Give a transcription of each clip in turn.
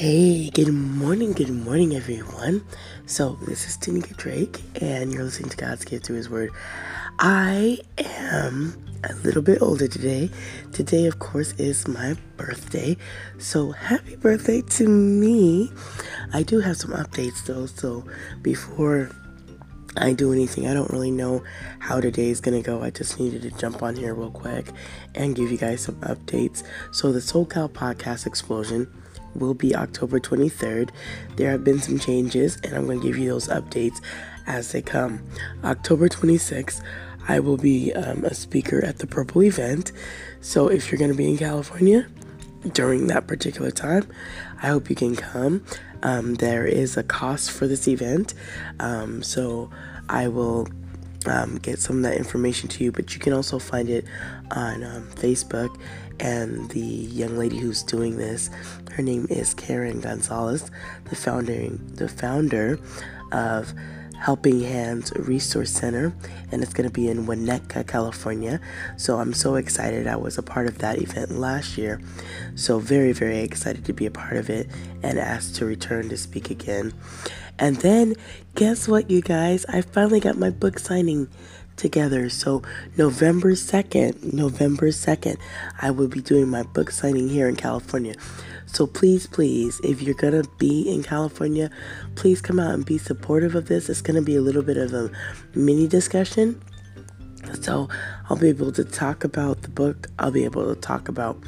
Hey, good morning, good morning, everyone. So, this is Tanika Drake, and you're listening to God's Gift through His Word. I am a little bit older today. Today, of course, is my birthday. So, happy birthday to me. I do have some updates, though. So, before I do anything. I don't really know how today is gonna go. I just needed to jump on here real quick and give you guys some updates. So the SoCal podcast explosion will be October 23rd. There have been some changes, and I'm gonna give you those updates as they come. October 26th, I will be um, a speaker at the Purple event. So if you're gonna be in California during that particular time, I hope you can come. Um, there is a cost for this event, um, so I will um, get some of that information to you. But you can also find it on um, Facebook. And the young lady who's doing this, her name is Karen Gonzalez, the founder, the founder of Helping Hands Resource Center, and it's going to be in Winnetka, California. So I'm so excited. I was a part of that event last year. So, very, very excited to be a part of it and asked to return to speak again. And then, guess what, you guys? I finally got my book signing together. So November 2nd, November 2nd, I will be doing my book signing here in California. So please, please, if you're going to be in California, please come out and be supportive of this. It's going to be a little bit of a mini discussion. So I'll be able to talk about the book. I'll be able to talk about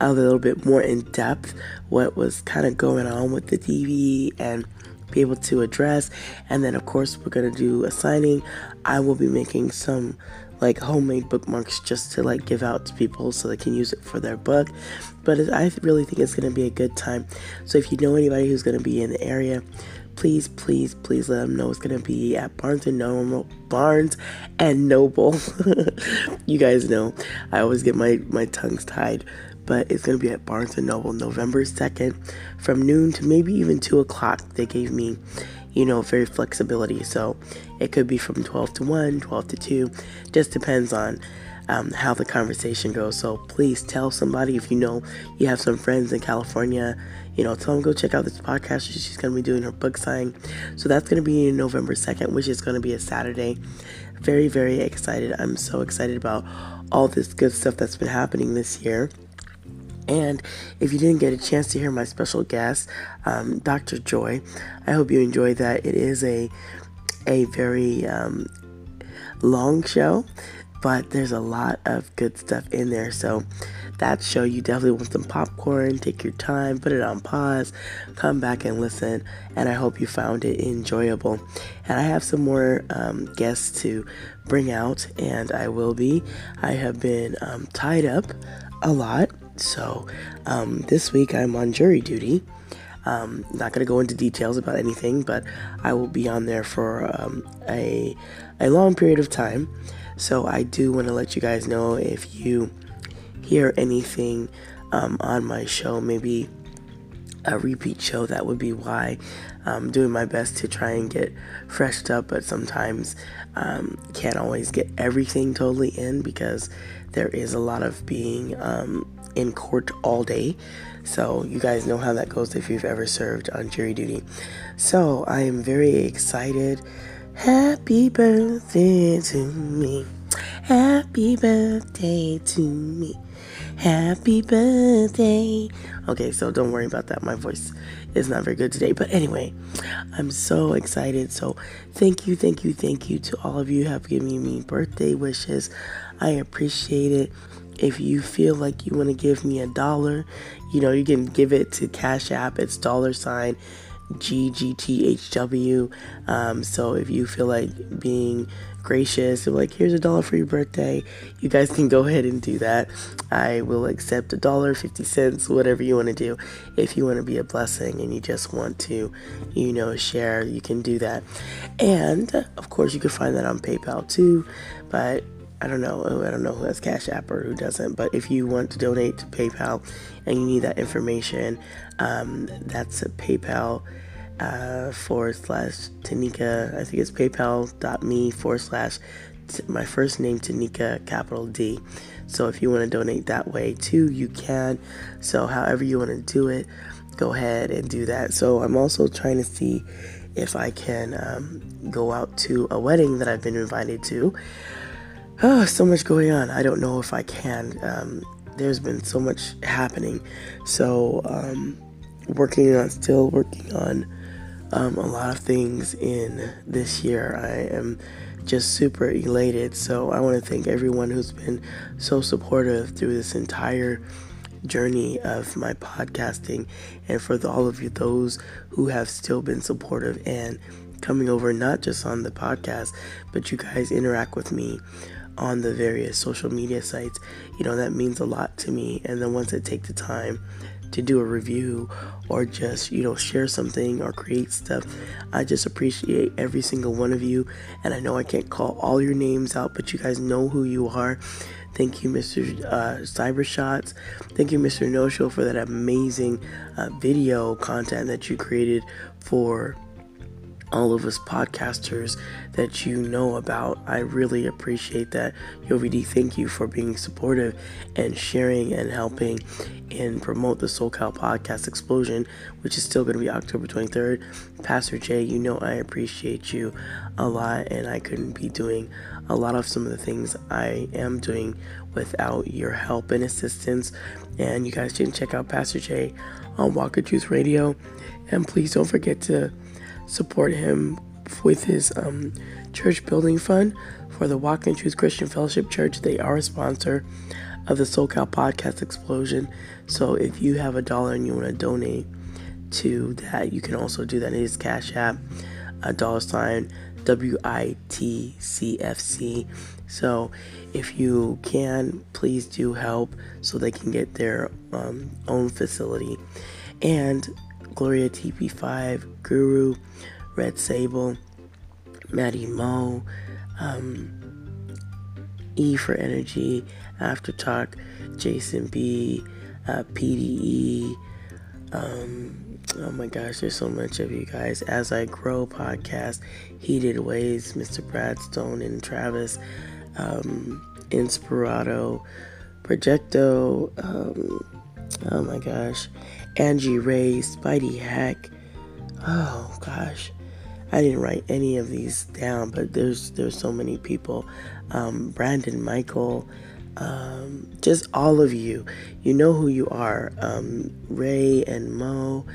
a little bit more in depth what was kind of going on with the TV and be able to address. And then, of course, we're going to do a signing. I will be making some like homemade bookmarks just to like give out to people so they can use it for their book. But I really think it's going to be a good time. So if you know anybody who's going to be in the area, please, please, please let them know it's going to be at Barnes and Noble. Barnes and Noble. you guys know I always get my my tongues tied but it's going to be at Barnes & Noble November 2nd from noon to maybe even 2 o'clock. They gave me, you know, very flexibility. So it could be from 12 to 1, 12 to 2. Just depends on um, how the conversation goes. So please tell somebody if you know you have some friends in California, you know, tell them go check out this podcast. She's going to be doing her book signing. So that's going to be November 2nd, which is going to be a Saturday. Very, very excited. I'm so excited about all this good stuff that's been happening this year. And if you didn't get a chance to hear my special guest, um, Dr. Joy, I hope you enjoyed that. It is a a very um, long show, but there's a lot of good stuff in there. So that show, you definitely want some popcorn. Take your time, put it on pause, come back and listen. And I hope you found it enjoyable. And I have some more um, guests to bring out, and I will be. I have been um, tied up a lot so um, this week I'm on jury duty. Um, not going to go into details about anything, but I will be on there for um, a, a long period of time. So I do want to let you guys know if you hear anything um, on my show, maybe a repeat show, that would be why. I'm doing my best to try and get freshed up, but sometimes um, can't always get everything totally in because there is a lot of being um, in court all day. So, you guys know how that goes if you've ever served on jury duty. So, I am very excited. Happy birthday to me. Happy birthday to me. Happy birthday. Okay, so don't worry about that. My voice is not very good today. But anyway, I'm so excited. So thank you, thank you, thank you to all of you who have given me birthday wishes. I appreciate it. If you feel like you want to give me a dollar, you know, you can give it to Cash App. It's dollar sign GGTHW. Um, so if you feel like being gracious, like here's a dollar for your birthday, you guys can go ahead and do that. I will accept a dollar, fifty cents, whatever you want to do. If you want to be a blessing and you just want to, you know, share, you can do that. And of course, you can find that on PayPal too. But I don't know. I don't know who has Cash App or who doesn't. But if you want to donate to PayPal and you need that information, um, that's a PayPal uh, forward slash Tanika. I think it's PayPal.me forward slash my first name Tanika capital D. So if you want to donate that way too, you can. So however you want to do it. go ahead and do that. So I'm also trying to see if I can um, go out to a wedding that I've been invited to. Oh, so much going on. I don't know if I can. Um, there's been so much happening. So, um, working on, still working on um, a lot of things in this year. I am just super elated. So, I want to thank everyone who's been so supportive through this entire journey of my podcasting and for the, all of you those who have still been supportive and coming over not just on the podcast but you guys interact with me on the various social media sites you know that means a lot to me and the ones that take the time to do a review or just you know share something or create stuff i just appreciate every single one of you and i know i can't call all your names out but you guys know who you are Thank you, Mr. Uh, Cybershots. Thank you, Mr. No Show, for that amazing uh, video content that you created for all of us podcasters that you know about. I really appreciate that. YoVD, thank you for being supportive and sharing and helping and promote the SoCal Podcast Explosion, which is still going to be October 23rd. Pastor Jay, you know I appreciate you a lot, and I couldn't be doing a lot of some of the things I am doing without your help and assistance. And you guys can check out Pastor Jay on Walk in Truth Radio. And please don't forget to support him with his um, church building fund for the Walk in Truth Christian Fellowship Church. They are a sponsor of the SoCal Podcast Explosion. So if you have a dollar and you want to donate to that, you can also do that. It is Cash App, a dollar sign WITCFC. So if you can, please do help so they can get their um, own facility. And Gloria TP5, Guru, Red Sable, Maddie Mo, um, E for Energy, After Talk, Jason B, uh, PDE. Um, oh my gosh, there's so much of you guys. As I Grow podcast, Heated Ways, Mr. Bradstone and Travis, um, Inspirato, Projecto, um, oh my gosh, Angie Ray, Spidey Hack. Oh gosh, I didn't write any of these down, but there's there's so many people. Um, Brandon Michael, um, just all of you. You know who you are. Um, Ray and Mo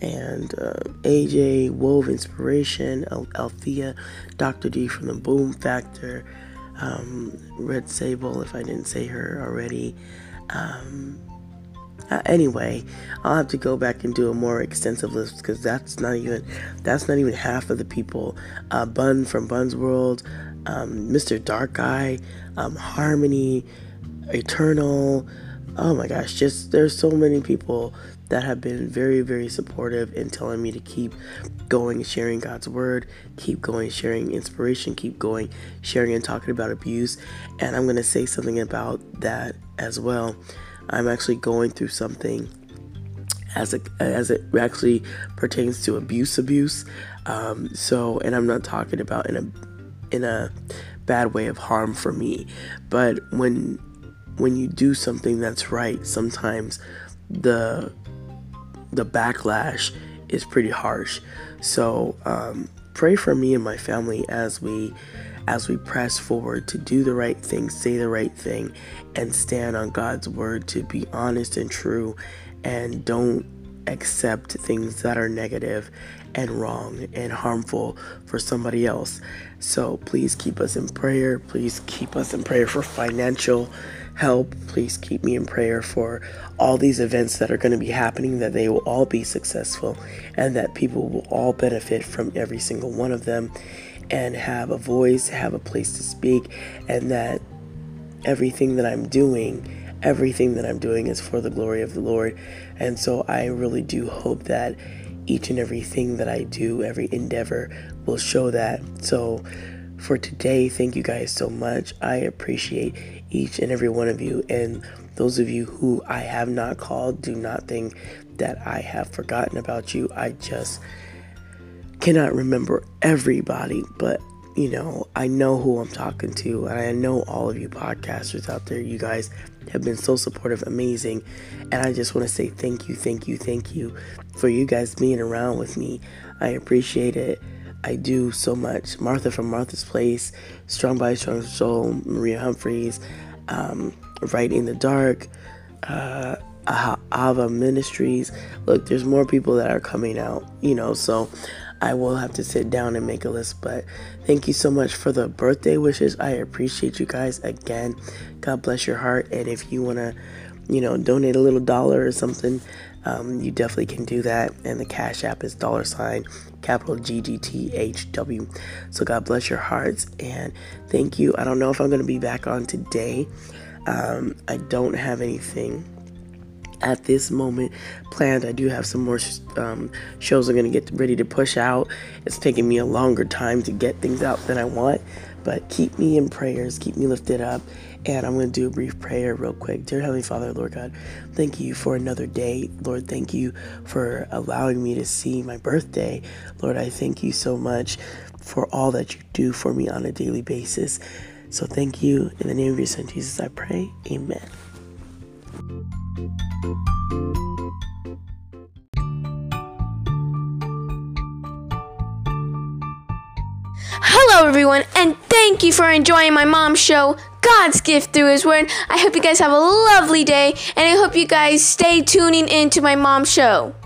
and uh, AJ, Wove Inspiration, Al- Althea, Dr. D from the Boom Factor, um, Red Sable, if I didn't say her already. Um, uh, anyway, I'll have to go back and do a more extensive list because that's not even that's not even half of the people. Uh, Bun from Bun's World, um, Mr. Dark Eye, um, Harmony, Eternal. Oh my gosh, just there's so many people that have been very, very supportive in telling me to keep going, sharing God's word, keep going, sharing inspiration, keep going, sharing and talking about abuse. And I'm going to say something about that as well. I'm actually going through something as it as it actually pertains to abuse abuse. Um, so, and I'm not talking about in a in a bad way of harm for me, but when when you do something that's right, sometimes the the backlash is pretty harsh. So um, pray for me and my family as we as we press forward to do the right thing, say the right thing, and stand on God's word to be honest and true and don't accept things that are negative and wrong and harmful for somebody else. So please keep us in prayer. Please keep us in prayer for financial help. Please keep me in prayer for all these events that are going to be happening, that they will all be successful and that people will all benefit from every single one of them and have a voice, have a place to speak, and that everything that I'm doing, everything that I'm doing is for the glory of the Lord. And so I really do hope that each and everything that I do, every endeavor will show that. So for today, thank you guys so much. I appreciate each and every one of you. And those of you who I have not called, do not think that I have forgotten about you. I just cannot remember everybody, but you know, I know who I'm talking to, and I know all of you podcasters out there. You guys have been so supportive, amazing. And I just want to say thank you, thank you, thank you for you guys being around with me. I appreciate it. I do so much. Martha from Martha's Place, Strong by Strong Soul, Maria Humphreys, um, Right in the Dark, uh, Ava Ministries. Look, there's more people that are coming out, you know, so I will have to sit down and make a list. But thank you so much for the birthday wishes. I appreciate you guys again. God bless your heart. And if you want to, you know, donate a little dollar or something, um, you definitely can do that. And the Cash App is dollar sign capital GGTHW. So God bless your hearts and thank you. I don't know if I'm going to be back on today. Um, I don't have anything at this moment planned. I do have some more um, shows I'm going to get ready to push out. It's taking me a longer time to get things out than I want, but keep me in prayers, keep me lifted up. And I'm going to do a brief prayer real quick. Dear Heavenly Father, Lord God, thank you for another day. Lord, thank you for allowing me to see my birthday. Lord, I thank you so much for all that you do for me on a daily basis. So thank you. In the name of your Son, Jesus, I pray. Amen. Hello, everyone, and thank you for enjoying my mom's show, God's Gift Through His Word. I hope you guys have a lovely day, and I hope you guys stay tuning in to my mom's show.